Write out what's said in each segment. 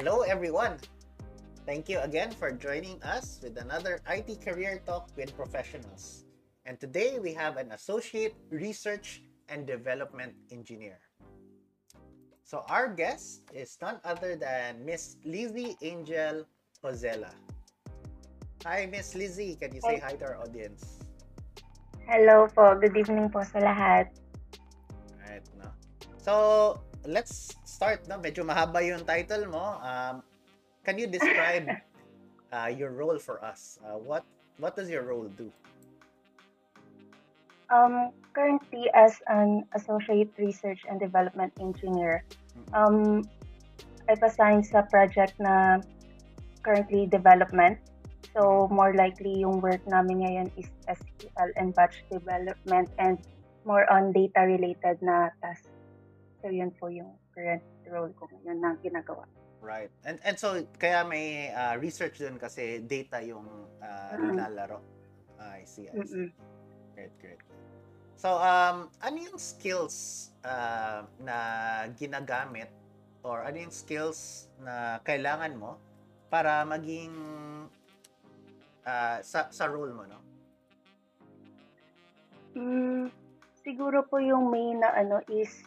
Hello, everyone. Thank you again for joining us with another IT Career Talk with Professionals. And today we have an Associate Research and Development Engineer. So our guest is none other than Miss Lizzie Angel Ozella. Hi, Miss Lizzie. Can you say hi to our audience? Hello po. Good evening po sa lahat. Right, no. So, let's start, no? Medyo mahaba yung title mo. Um, can you describe uh, your role for us? Uh, what what does your role do? Um, currently, as an Associate Research and Development Engineer, um, I've assigned sa project na currently development. So, more likely yung work namin ngayon is SQL and batch development and more on data-related na task. So, yun po yung current role ko ngayon na ginagawa. Right. And and so kaya may uh, research dun kasi data yung uh, Mm. nilalaro. Ah, I see. I see. Mm-mm. Great, great. So, um, ano yung skills uh, na ginagamit or ano yung skills na kailangan mo para maging uh, sa, sa role mo, no? Mm, siguro po yung main na ano is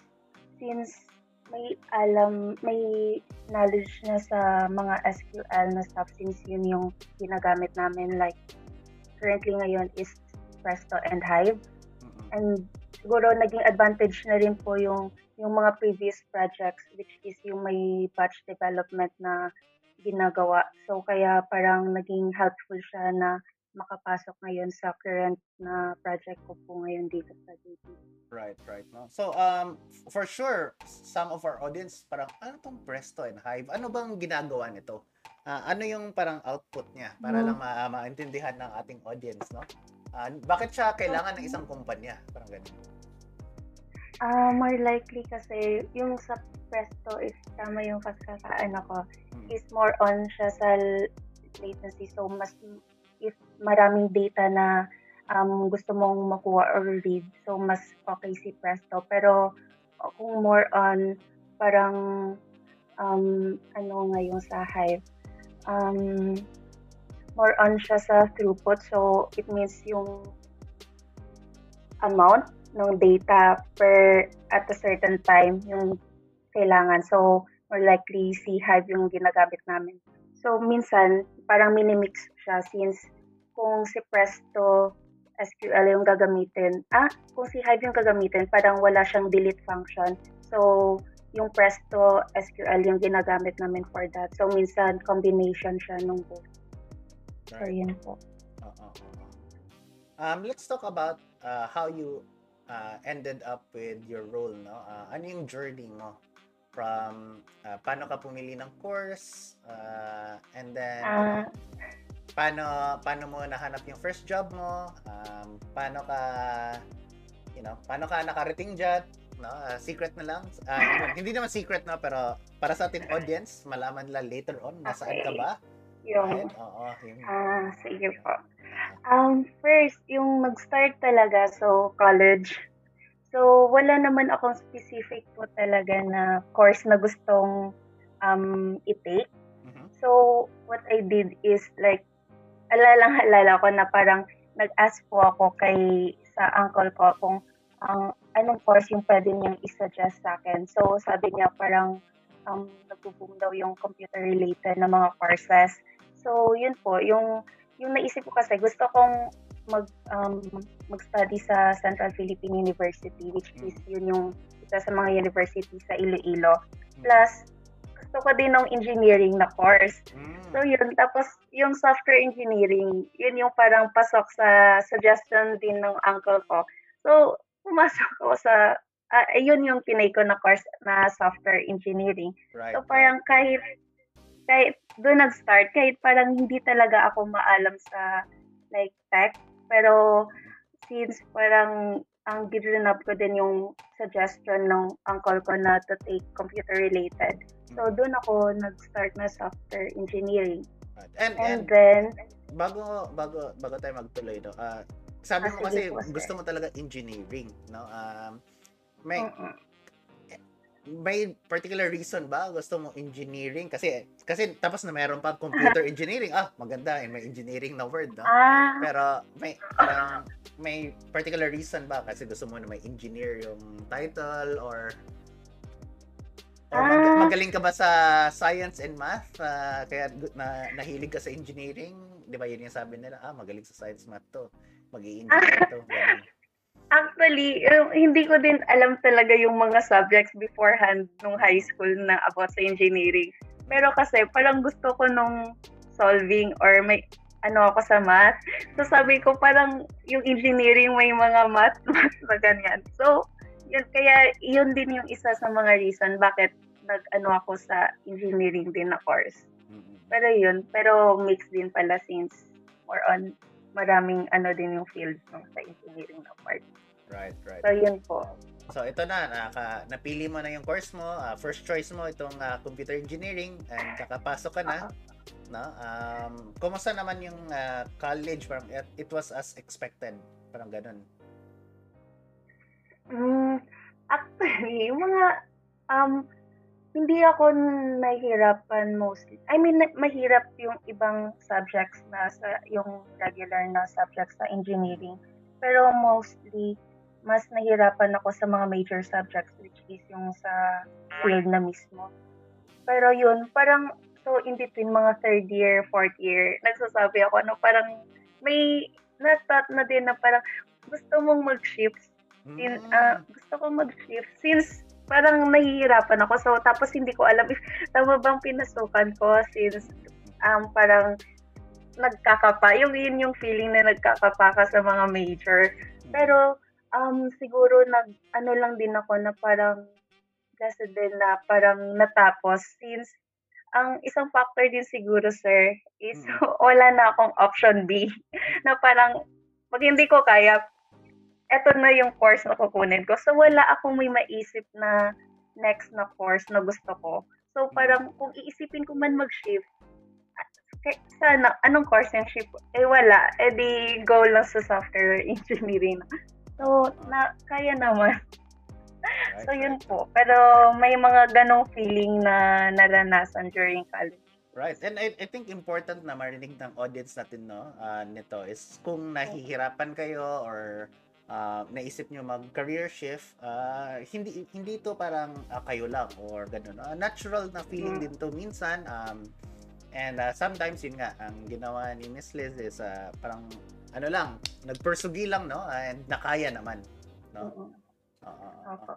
since may alam, may knowledge na sa mga SQL na stuff since yun yung ginagamit namin like currently ngayon is Presto and Hive. Mm-mm. And siguro naging advantage na rin po yung yung mga previous projects which is yung may batch development na ginagawa. So kaya parang naging helpful siya na makapasok ngayon sa current na project ko po ngayon dito sa DP. Right, right. No? So, um, for sure, some of our audience, parang, ano tong Presto and Hive? Ano bang ginagawa nito? Ah, ano yung parang output niya? Para Hmm. lang ma- maintindihan ng ating audience, no? Ah, bakit siya kailangan ng isang kumpanya? Parang ganun. Ah, more likely kasi yung sa Presto if tama yung kaskakaan ako Mm. is more on siya sa latency so mas maraming data na um, gusto mong makuha or read so mas okay si Presto pero kung more on parang um, ano ngayon sa Hive um, more on siya sa throughput so it means yung amount ng data per at a certain time yung kailangan. So, more likely si Hive yung ginagamit namin. So, minsan, parang minimix siya since kung si Presto SQL yung gagamitin, ah, kung si Hive yung gagamitin, parang wala siyang delete function. So, yung Presto SQL yung ginagamit namin for that. So, minsan, combination siya nung both. So, Right. yun po. Oo. Um, let's talk about uh, how you uh, ended up with your role, no? Uh, ano yung journey mo from uh, paano ka pumili ng course uh, and then Ah, paano paano mo nahanap yung first job mo? Um, paano ka you know, paano ka nakarating diyan? No, Uh, secret na lang. Uh, hindi naman secret no, pero para sa ating audience, malaman nila later on nasaan ka Okay. ba? yung Right? Oo, yung, Ah, sige po. Um, first, yung mag-start talaga, so college. So, wala naman akong specific po talaga na course na gustong um, i-take. Mhm. So, what I did is like, alalang halala ko na parang nag-ask po ako kay sa uncle ko kung ang anong course yung pwede niyang isuggest sa akin. So, sabi niya parang um, nagbo-boom daw yung computer-related na mga courses. So, yun po, yung yung naisip ko kasi gusto kong mag um, mag-study sa Central Philippine University which is yun yung isa sa mga university sa Iloilo. Plus gusto ko din ng engineering na course. Mm. So yun, tapos yung software engineering, yun yung parang pasok sa suggestion din ng uncle ko. So pumasok ako sa ah, yun yung tinay ko na course na software engineering. Right. So parang kahit kahit doon nag-start, kahit parang hindi talaga ako maalam sa like tech, pero since parang ang girinap ko din yung suggestion ng uncle ko na to take computer related. So doon ako nag-start na software engineering. And, and And then, bago bago bago tayo magtuloy no. ah, sabi Ah, mo sige kasi po, gusto mo talaga engineering, no? Um may mm-mm. may particular reason ba gusto mo engineering kasi kasi tapos na meron pa computer engineering ah maganda eh, may engineering na word no Ah, pero may parang may particular reason ba kasi gusto mo na may engineer yung title or mag- Ah. magaling ka ba sa science and math Ah, kaya na nahilig ka sa engineering di ba yun yung sabi nila ah magaling sa science math to mag-i-engineer to ganun. actually, eh, hindi ko din alam talaga yung mga subjects beforehand nung high school na about sa engineering. Pero kasi parang gusto ko nung solving or may ano ako sa math. So sabi ko parang yung engineering may mga math, math na ganyan. So, yun, kaya yun din yung isa sa mga reason bakit nag-ano ako sa engineering din na course. Mm-mm. Pero yun, pero mix din pala since more on maraming ano din yung field nung sa engineering na part. right right So yun po. So ito na, naka, napili mo na yung course mo, ah, first choice mo itong ah, computer engineering and kakapasok ka na. No? Um, kumusta naman yung ah, college? Parang it, it was as expected. Parang ganun. Mm, actually, yung mga um hindi ako nahihirapan mostly. I mean, mahirap yung ibang subjects na sa yung regular na subjects sa engineering. Pero mostly mas nahirapan ako sa mga major subjects which is yung sa field na mismo. Pero yun, parang so in between mga third year, fourth year, nagsasabi ako ano parang may na-thought na din na parang gusto mong mag-shift Sin, ah, gusto ko mag-shift since parang nahihirapan ako. So, tapos hindi ko alam if tama bang pinasukan ko since um, parang nagkakapa. Yung yun yung feeling na nagkakapa ka sa mga major. Pero um, siguro nag, ano lang din ako na parang kasi din na parang natapos since ang isang factor din siguro, sir, is Mm. wala na akong option B na parang pag hindi ko kaya, eto na yung course na kukunin ko. So, wala akong may maisip na next na course na gusto ko. So, parang kung iisipin ko man mag-shift, sana, anong course yung shift? Eh, wala. Eh, di go lang sa software engineering. So, na, kaya naman. So, yun po. Pero, may mga ganong feeling na naranasan during college. Right. And I, I think important na marinig ng audience natin no ah, nito is kung nahihirapan kayo or ah, naisip nyo mag-career shift, ah, hindi hindi to parang ah, kayo lang or ganun. Ah, natural na feeling Mm. din to minsan. Um, and ah, sometimes yun nga, ang ginawa ni Miss Liz is ah, parang ano lang, nagpersugi lang no and nakaya naman. No? Oo. Opo.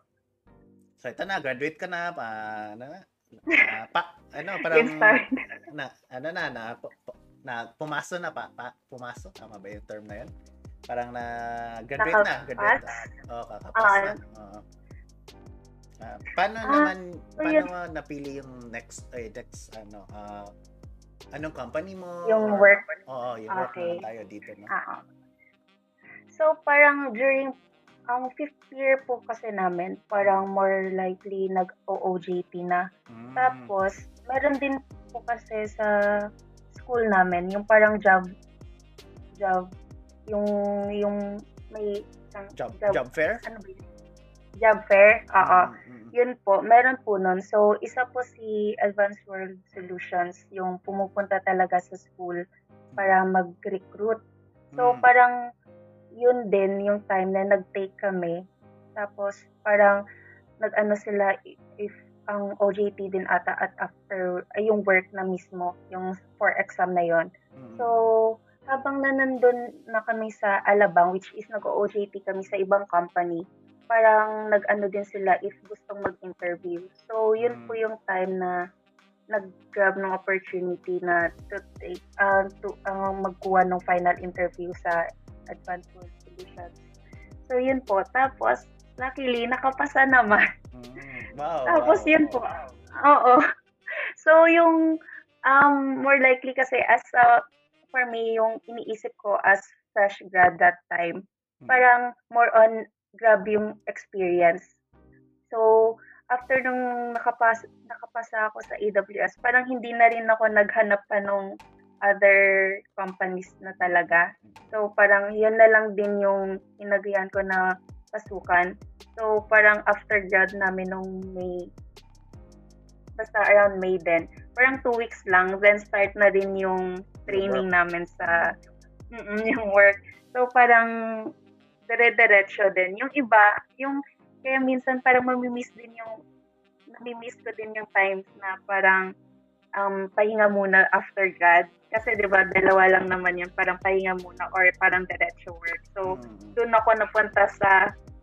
So ito na, graduate ka na, pa, ano na, ah, pa, ano, parang, na, ano na, na, na pumaso na, pa, pa, pumaso, tama ba yung term na yun? Parang na, graduate na, graduate na. Oo, kakapas Ah, na. Oo. Ah, paano Ah, naman, paano mo napili yung next, ay, next, ano, ah, anong company mo? Yung or- work. Oo, yung work Okay. naman tayo dito, no? Ah. So, parang during ang fifth year po kasi namin, parang more likely nag-OOJT na. Mm, Tapos, meron din po kasi sa school namin, yung parang job, job, yung, yung may isang job, job, job fair? ano ba yun? Job fair, oo. Mm, mm, mm. Yun po, meron po nun. So, isa po si Advanced World Solutions, yung pumupunta talaga sa school para mag-recruit. So, Mm. parang yun din yung time na nag-take kami. Tapos, parang nag-ano sila if ang OJT din ata at after, ay yung work na mismo, yung for exam na yon Mm, So, habang na nandun na kami sa Alabang, which is nag-OJT kami sa ibang company, parang nag-ano din sila if gustong mag-interview. So, yun Mm. po yung time na nag-grab ng opportunity na to take, uh, to uh, magkuha ng final interview sa Advanced World Solutions. So, yun po. Tapos, luckily, nakapasa naman. mm. Wow, Tapos wow, yun wow. po. Oo. So yung um more likely kasi as a, for me yung iniisip ko as fresh grad that time, Mm. parang more on grab yung experience. So after nung nakapasa, nakapasa ako sa AWS, parang hindi na rin ako naghanap pa nung other companies na talaga. So parang yun na lang din yung inagrihan ko na pasukan. So, parang after grad namin nung May, basta around May din, parang two weeks lang, then start na rin yung training namin sa mm yung work. So, parang dire-diretso din. Yung iba, yung, kaya minsan parang mamimiss din yung, namimiss ko din yung times na parang um, pahinga muna after grad. Kasi di ba dalawa lang naman yan, parang pahinga muna or parang diretso work. So, Mm. doon ako napunta sa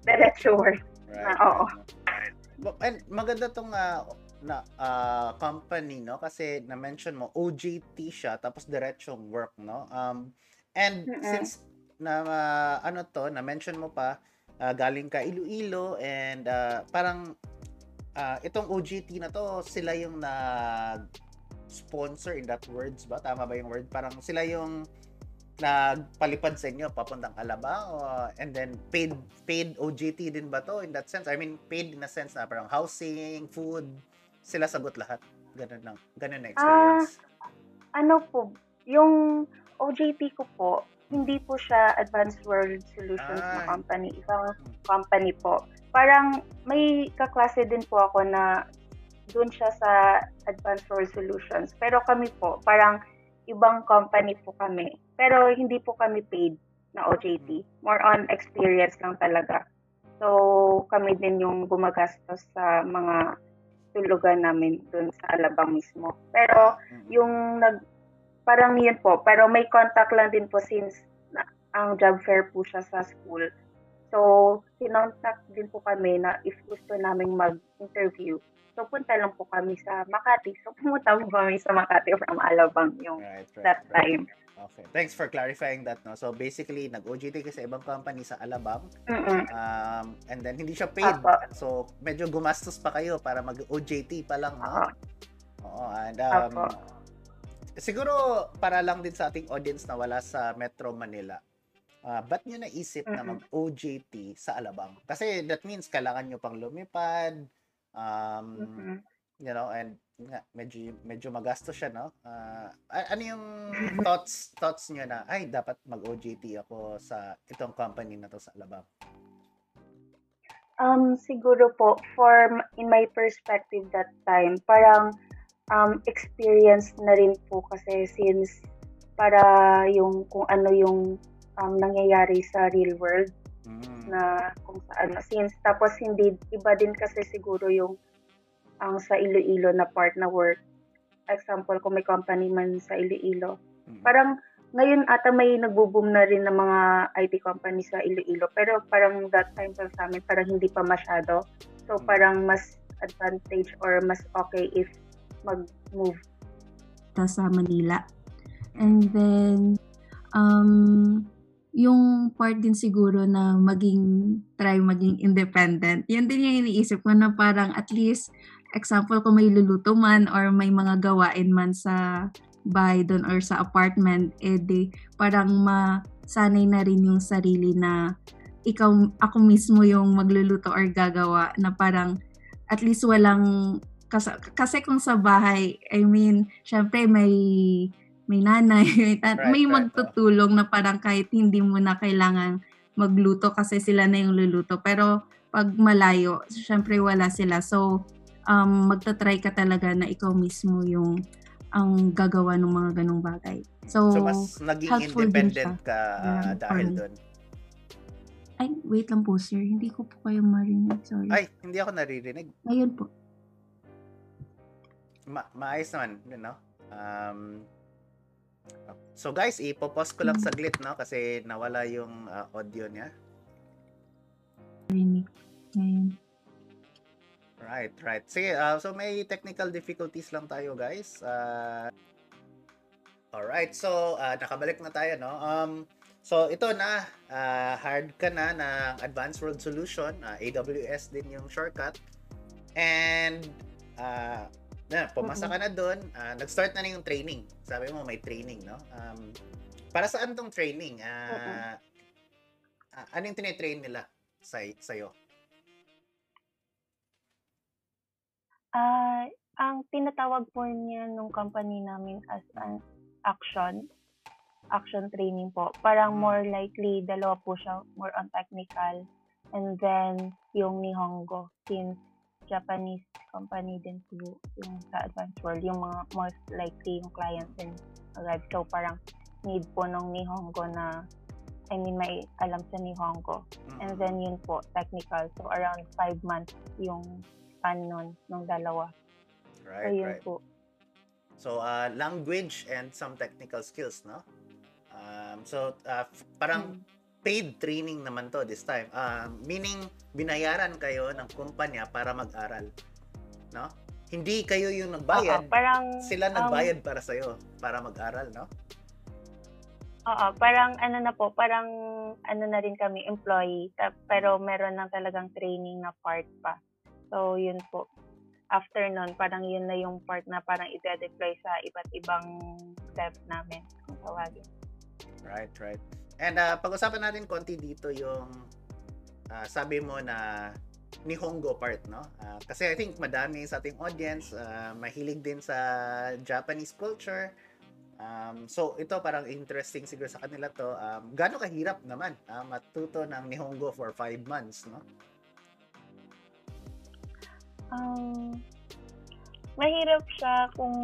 diretso work. Right. oo. right. But- And maganda tong ah, na ah, company no kasi na-mention mo OJT siya tapos diretsong work no. Um and Mm-mm. since na ah, ano to na-mention mo pa ah, galing ka Iloilo and ah, parang ah, itong OJT na to sila yung nag sponsor in that words ba tama ba yung word parang sila yung nagpalipad sa inyo papuntang Alabang o- and then paid paid OJT din ba to in that sense I mean paid in a sense na parang housing food sila sagot lahat ganun lang ganun na experience Ano po, yung OJT ko po, hindi po siya Advanced World Solutions na Ay. company. Ibang company po. Parang may kaklase din po ako na doon siya sa Advanced World Solutions. Pero kami po, parang ibang company po kami. Pero hindi po kami paid na OJT. More on experience lang talaga. So, kami din yung gumagastos sa mga tulugan namin doon sa Alabang mismo. Pero, yung nag parang yun po pero may contact lang din po since na, ang job fair po siya sa school so kinontact din po kami na if gusto naming mag-interview so punta lang po kami sa Makati so pumunta po kami sa Makati from Alabang yung right, right, that right. time okay thanks for clarifying that no so basically nag OJT ka sa ibang company sa Alabang Mm-mm. um, and then hindi siya paid Apo. so medyo gumastos pa kayo para mag OJT pa lang no Oo. Oo, and um, Apo. siguro para lang din sa ating audience na wala sa Metro Manila. Uh, ba't nyo naisip na Mm-mm. mag-OJT sa Alabang? Kasi that means kailangan nyo pang lumipad, um, Mm-mm. You know, and nga, medyo, medyo magastos siya, no? Uh, ano yung thoughts thoughts nyo na, ay, dapat mag-OJT ako sa itong company na to sa Alabang? Um, siguro po, for in my perspective that time, parang um, experience na rin po kasi since para yung kung ano yung um, nangyayari sa real world Mm. na kung saan since tapos hindi iba din kasi siguro yung ang sa Iloilo na part na work example kung may company man sa Iloilo Mm. parang ngayon ata may nagbo-boom na rin ng mga IT company sa Iloilo pero parang that time sa amin parang hindi pa masyado so Mm. parang mas advantage or mas okay if mag-move ta sa Manila. And then, um, yung part din siguro na maging, try maging independent, yan din yung iniisip ko na parang at least, example kung may luluto man or may mga gawain man sa bahay doon or sa apartment, eh di, parang masanay na rin yung sarili na ikaw, ako mismo yung magluluto or gagawa na parang at least walang kasi, kasi kung sa bahay, I mean, syempre may may nanay, may, tat- Right, may right, magtutulong na parang kahit hindi mo na kailangan magluto kasi sila na yung luluto. Pero pag malayo, syempre wala sila. So, um, magta-try ka talaga na ikaw mismo yung ang gagawa ng mga ganong bagay. So, So, mas naging independent ka Yeah, for dahil doon. ay, wait lang po sir, hindi ko po kayo marinig. Sorry. Ay, hindi ako naririnig. Ayun po. ma- maayos naman, you know. Um, so guys, ipopause ko lang Mm. saglit, no? Kasi nawala yung uh, audio niya. Marinig. Ngayon. Right, right. Sige, uh, so may technical difficulties lang tayo, guys. Uh, alright, so uh, nakabalik na tayo, no? Um, so ito na, uh, hard ka na ng Advanced World Solution. Uh, AWS din yung shortcut. And, uh, na, pumasa ka na doon. Uh, nag-start na na yung training. Sabi mo, may training, no? Um, para saan tong training? Uh, uh, ano yung tinitrain nila sa sa'yo? Ah, ang tinatawag po niya nung company namin as an action action training po. Parang Mm. more likely dalawa po siya, more on technical. And then, yung Nihongo, since Japanese company din po yung sa Advanced World, yung mga most likely yung clients din agad. So, parang need po ng Nihongo na, I mean, may alam sa Nihongo. And Mm. then, yun po, technical. So, around five months yung span nun, nung dalawa. So, Right, yun right. po. So, uh, language and some technical skills, no? Um, so, uh, parang Mm. paid training naman to this time. Uh, meaning, binayaran kayo ng kumpanya para mag-aral. No? Hindi kayo yung Oo, nagbayad. parang, Sila um, nagbayad para sa'yo, para mag-aral, no? Oo, parang ano na po, parang ano na rin kami, employee, pero meron lang talagang training na part pa. So, yun po. After nun, parang yun na yung part na parang i-deploy sa iba't ibang dev namin, kung tawagin. Right, right. And uh, pag-usapan natin konti dito yung uh, sabi mo na Nihongo part, no? Uh, kasi I think madami sa ating audience uh, mahilig din sa Japanese culture. Um, so ito parang interesting siguro sa kanila to. Um, gaano kahirap naman uh, matuto ng Nihongo for five months, no? Um, mahirap siya kung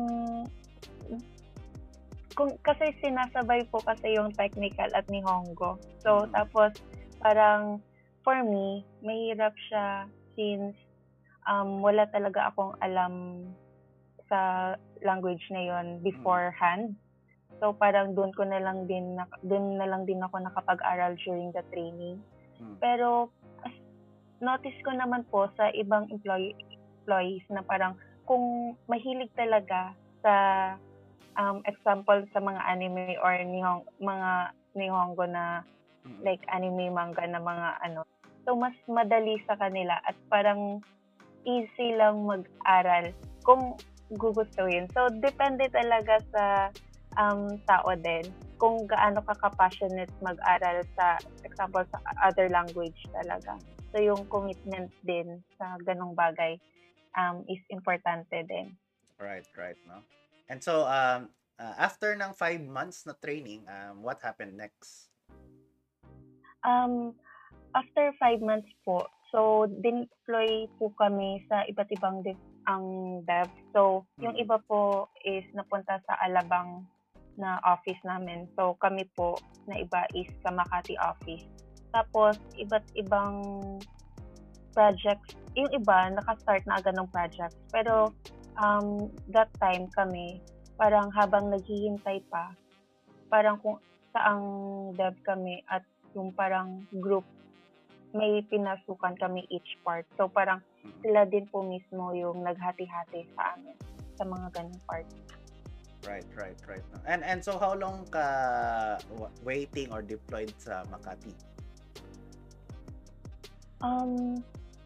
kung kasi sinasabay po kasi yung technical at Nihongo. So, Mm. tapos parang for me, mahirap siya since um, wala talaga akong alam sa language na yon beforehand. So, parang doon ko na lang din, doon na lang din ako nakapag-aral during the training. Mm. Pero, notice ko naman po sa ibang employee, employees na parang kung mahilig talaga sa um, example sa mga anime or nihong, mga nihongo na like anime manga na mga ano. So, mas madali sa kanila at parang easy lang mag-aral kung gugustuhin. So, depende talaga sa um, tao din kung gaano ka ka-passionate mag-aral sa, example, sa other language talaga. So, yung commitment din sa ganong bagay um, is importante din. Right, right, no? And so, um, uh, after ng five months na training, um, what happened next? Um, after five months po, so deploy po kami sa iba't ibang dev, ang dev. So, yung Mm. iba po is napunta sa Alabang na office namin. So, kami po na iba is sa Makati office. Tapos, iba't ibang projects. Yung iba, nakastart na agad ng projects. Pero, um, that time kami, parang habang naghihintay pa, parang kung saang dev kami at yung parang group, may pinasukan kami each part. So, parang sila din po mismo yung naghati-hati sa amin sa mga ganung part. Right, right, right. And and so how long ka wa- waiting or deployed sa Makati? Um,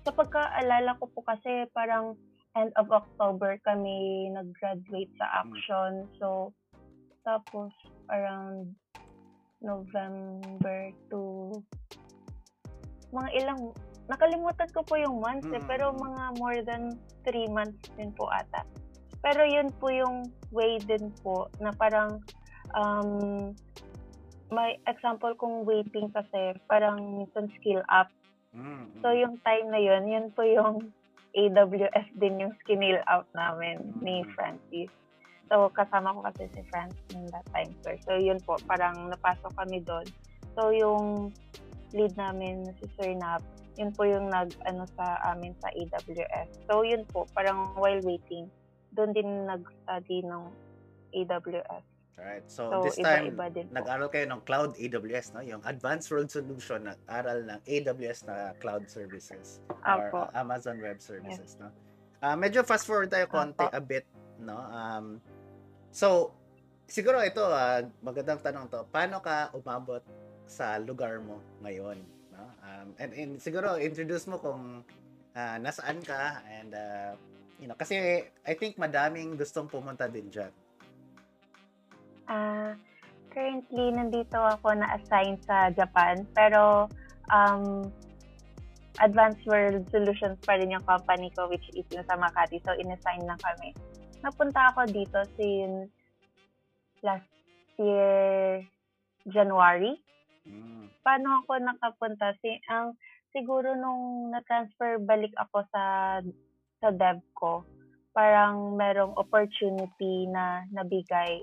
sa pagkaalala ko po kasi parang end of October kami nag-graduate sa Action. So, tapos around November to mga ilang nakalimutan ko po yung months eh, Mm. pero mga more than three months din po ata. Pero yun po yung way din po na parang um, may example kung waiting kasi parang minsan skill up Mm, So, yung time na yun, yun po yung AWS din yung skill out namin ni Mm. Francis. So, kasama ko kasi si Francis in that time, sir. So, yun po, parang napasok kami doon. So, yung lead namin, si Sir Nap, yun po yung nag, ano, sa amin sa AWS. So, yun po, parang while waiting, doon din nag-study ng AWS. Right. So, So, this time, nag-aral kayo ng Cloud AWS, no? Yung Advanced World Solution, nag-aral ng AWS na cloud services or Apo. uh, Amazon Web Services, no? Ah, medyo fast forward tayo konti Apo. a bit, no? Um, so, siguro ito, ah, magandang tanong to. Paano ka umabot sa lugar mo ngayon, no? Um, and, and siguro introduce mo kung ah, nasaan ka and ah, you know, kasi I think madaming gustong pumunta din diyan. Ah, currently, nandito ako na-assign sa Japan. Pero, um, Advanced World Solutions pa rin yung company ko, which is yung sa Makati. So, in-assign lang kami. Napunta ako dito since last year, January. Mm. Paano ako nakapunta? Si, ang siguro nung na-transfer balik ako sa sa dev ko, parang merong opportunity na nabigay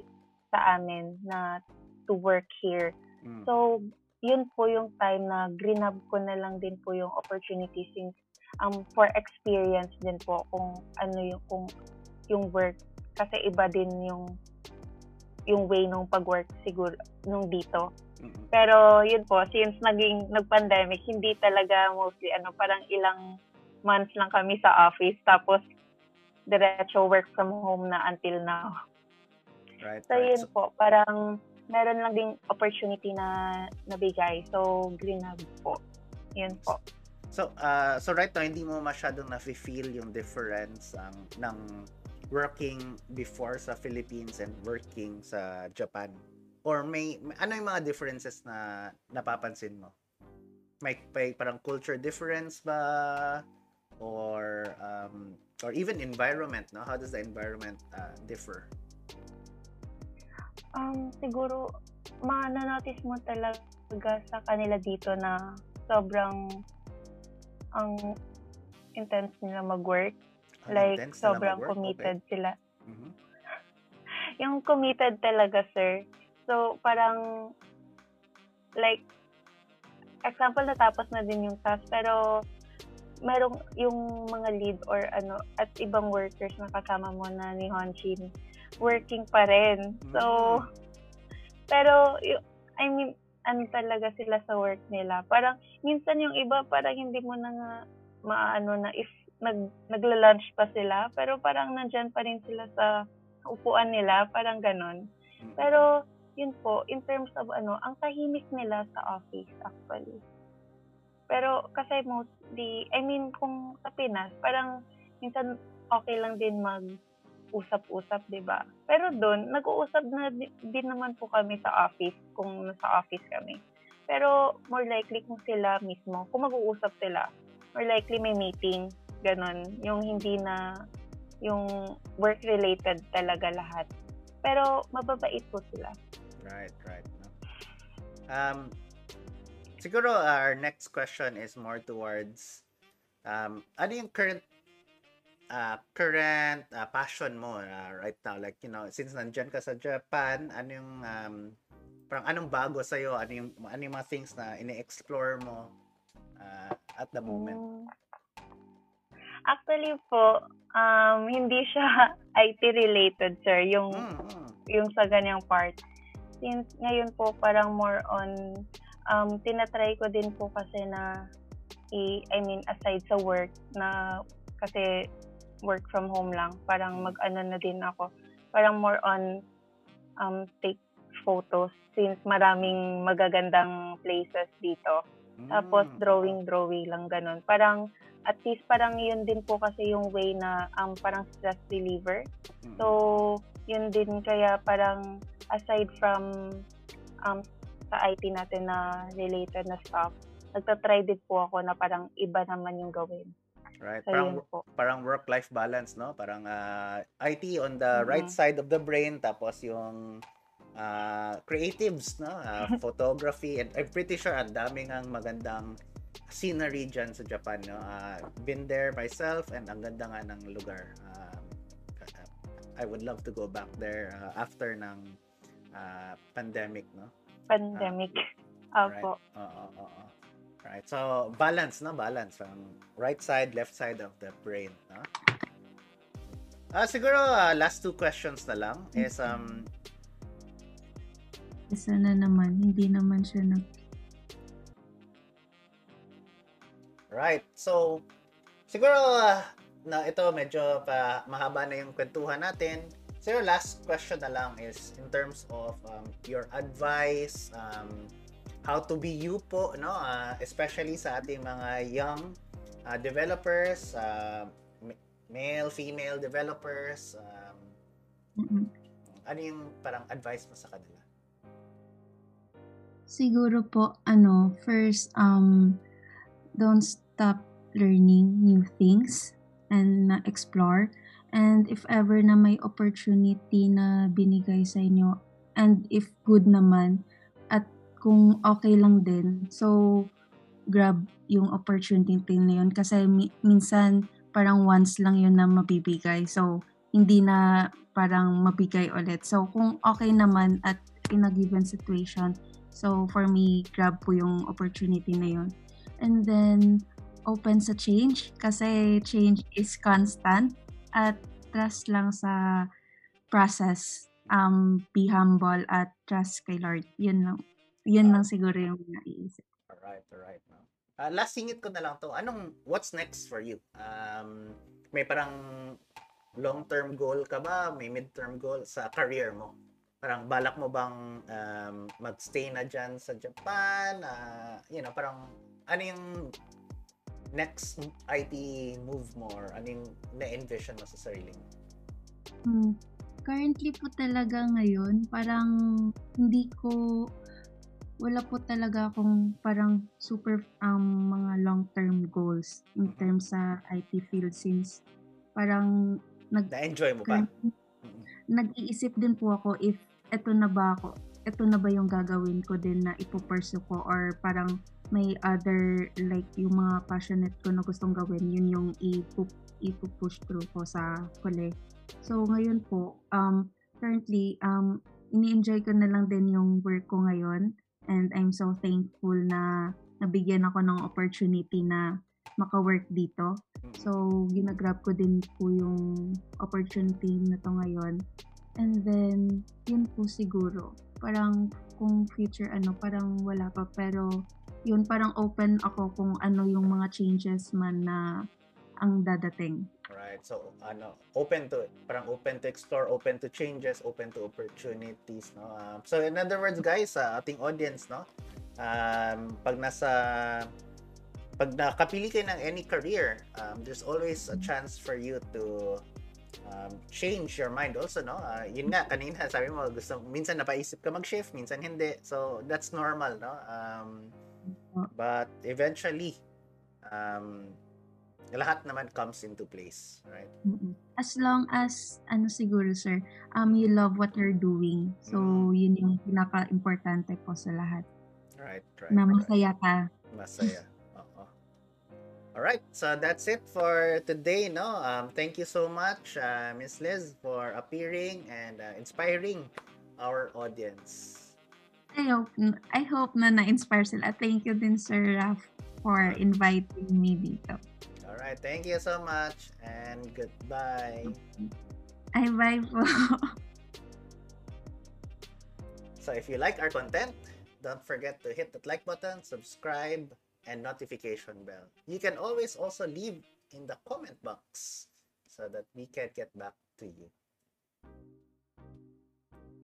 sa amin na to work here. Mm. So, yun po yung time na grinab ko na lang din po yung opportunity since um, for experience din po kung ano yung kung yung work kasi iba din yung yung way nung pag-work siguro nung dito. Pero yun po, since naging nag-pandemic, hindi talaga mostly ano, parang ilang months lang kami sa office tapos diretso work from home na until now. Right, So right. yun po, parang meron lang ding opportunity na nabigay. So greenhub po. Yun po. So, uh, so right now, hindi mo masyadong nafe-feel yung difference ang ng working before sa Philippines and working sa Japan? Or may, may- ano yung mga differences na napapansin mo? May, may parang culture difference ba? Or um, or even environment, no? How does the environment uh, differ? Um, siguro, ma-notice mo talaga sa kanila dito na sobrang ang intense nila mag-work. Ang like, sobrang mag-work? committed sila. Okay. Mhm. Yung committed talaga, sir. So, parang, like, example, natapos na din yung task, pero merong yung mga lead or ano, at ibang workers na kasama mo na ni Honshin, working pa rin. So, Mm. pero, I mean, ano talaga sila sa work nila. Parang, minsan yung iba, parang hindi mo na nga maano na if nag, nagla-lunch pa sila, pero parang nandyan pa rin sila sa upuan nila, parang ganon. Pero, yun po, in terms of ano, ang tahimik nila sa office actually. Pero kasi mostly, I mean, kung sa Pinas, parang minsan okay lang din mag usap-usap, 'di ba? Pero doon, nag-uusap na di- din naman po kami sa office kung nasa office kami. Pero more likely kung sila mismo, kung mag-uusap sila, more likely may meeting, ganon. Yung hindi na yung work-related talaga lahat. Pero mababait po sila. Right, right. No? Um, siguro our next question is more towards um, ano yung current uh, current uh, passion mo uh, right now? Like, you know, since nandyan ka sa Japan, ano yung um, parang anong bago sa'yo? Ano yung, ano yung mga things na ini-explore mo uh, at the moment? Mm. Actually po, um, hindi siya IT-related, sir, yung, Mm, mm. yung sa ganyang part. Since ngayon po parang more on, um, tinatry ko din po kasi na, i, I mean, aside sa work, na kasi work from home lang, parang mag-ano na din ako. Parang more on um, take photos since maraming magagandang places dito. Tapos Mm. drawing drawing lang ganun. Parang at least parang yun din po kasi yung way na um, parang stress reliever. Mm. So yun din kaya parang aside from um, sa IT natin na related na stuff, nagtatry din po ako na parang iba naman yung gawin. Right. So Parang po. parang work-life balance, no? Parang ah, IT on the right Mhm. side of the brain, tapos yung ah, creatives, no? Ah, photography, and I'm pretty sure ang daming ang magandang scenery dyan sa Japan, no? Ah, been there myself, and ang ganda nga ng lugar. Um, I would love to go back there ah, after ng ah, pandemic, no? Pandemic. Right. Opo. Oo, oo, oo. Right. So, balance, no? Balance. From right side, left side of the brain, no? Ah, siguro, ah, last two questions na lang is, um, Isa na naman, hindi naman siya nag... right. So, siguro, ah, na ito medyo pa mahaba na yung kwentuhan natin. Siguro, last question na lang is in terms of um, your advice, um, how to be you po, no? Ah, especially sa ating mga young ah, developers, ma- male, female developers, um, Mm-mm. ano yung parang advice mo sa kanila? Siguro po, ano, first, um, don't stop learning new things and na-explore. And if ever na may opportunity na binigay sa inyo, and if good naman, kung okay lang din, so, grab yung opportunity na yun kasi mi- minsan parang once lang yun na mabibigay. So, hindi na parang mabigay ulit. So, kung okay naman at in a given situation, so for me, grab po yung opportunity na yun. And then, open sa change kasi change is constant at trust lang sa process. Um, be humble at trust kay Lord. Yun lang. Yun lang siguro yung naiisip. Alright, alright. Ah, last singit ko na lang to. Anong, what's next for you? Um, may parang long-term goal ka ba? May mid-term goal sa career mo? Parang balak mo bang um, magstay na dyan sa Japan? Ah, you know, parang ano yung next IT move mo or ano yung na-envision mo sa sarili mo? Hmm. Currently po talaga ngayon, parang hindi ko, wala po talaga akong parang super um, mga long-term goals in terms sa IT field since parang nag, Na-enjoy mo ba? nag-iisip din po ako if eto na ba ako, eto na ba yung gagawin ko din na ipupursue ko or parang may other like yung mga passionate ko na gustong gawin, yun yung ipu, ipupush through ko sa huli. So ngayon po, um, currently, um, ini-enjoy ko na lang din yung work ko ngayon and I'm so thankful na nabigyan ako ng opportunity na maka-work dito. So, ginagrab ko din po yung opportunity na to ngayon. And then, yun po siguro. Parang kung future ano, parang wala pa. Pero, yun, parang open ako kung ano yung mga changes man na ang dadating. Right. So, ano, open to it. Parang open to explore, open to changes, open to opportunities, no? Um, so, in other words, guys, sa ating audience, no? Um, pag nasa pag nakapili kayo ng any career, um, there's always a chance for you to um, change your mind also, no? Uh, yun nga, kanina, sabi mo, gusto, minsan napaisip ka mag-shift, minsan hindi. So, that's normal, no? Um, but eventually, um, lahat naman comes into place, right? Mm-mm. As long as, ano siguro sir, um, you love what you're doing. So, yun yung pinaka-importante po sa lahat. Right, right. Na right. masaya ka. Masaya. Oo. Alright, so that's it for today, no? Um, thank you so much, uh, Miss Liz, for appearing and uh, inspiring our audience. I hope, I hope na na-inspire sila. Thank you din Sir Raf for inviting me dito. Alright, thank you so much and goodbye. Ay, bye po. So if you like our content, don't forget to hit that like button, subscribe, and notification bell. You can always also leave in the comment box so that we can get back to you.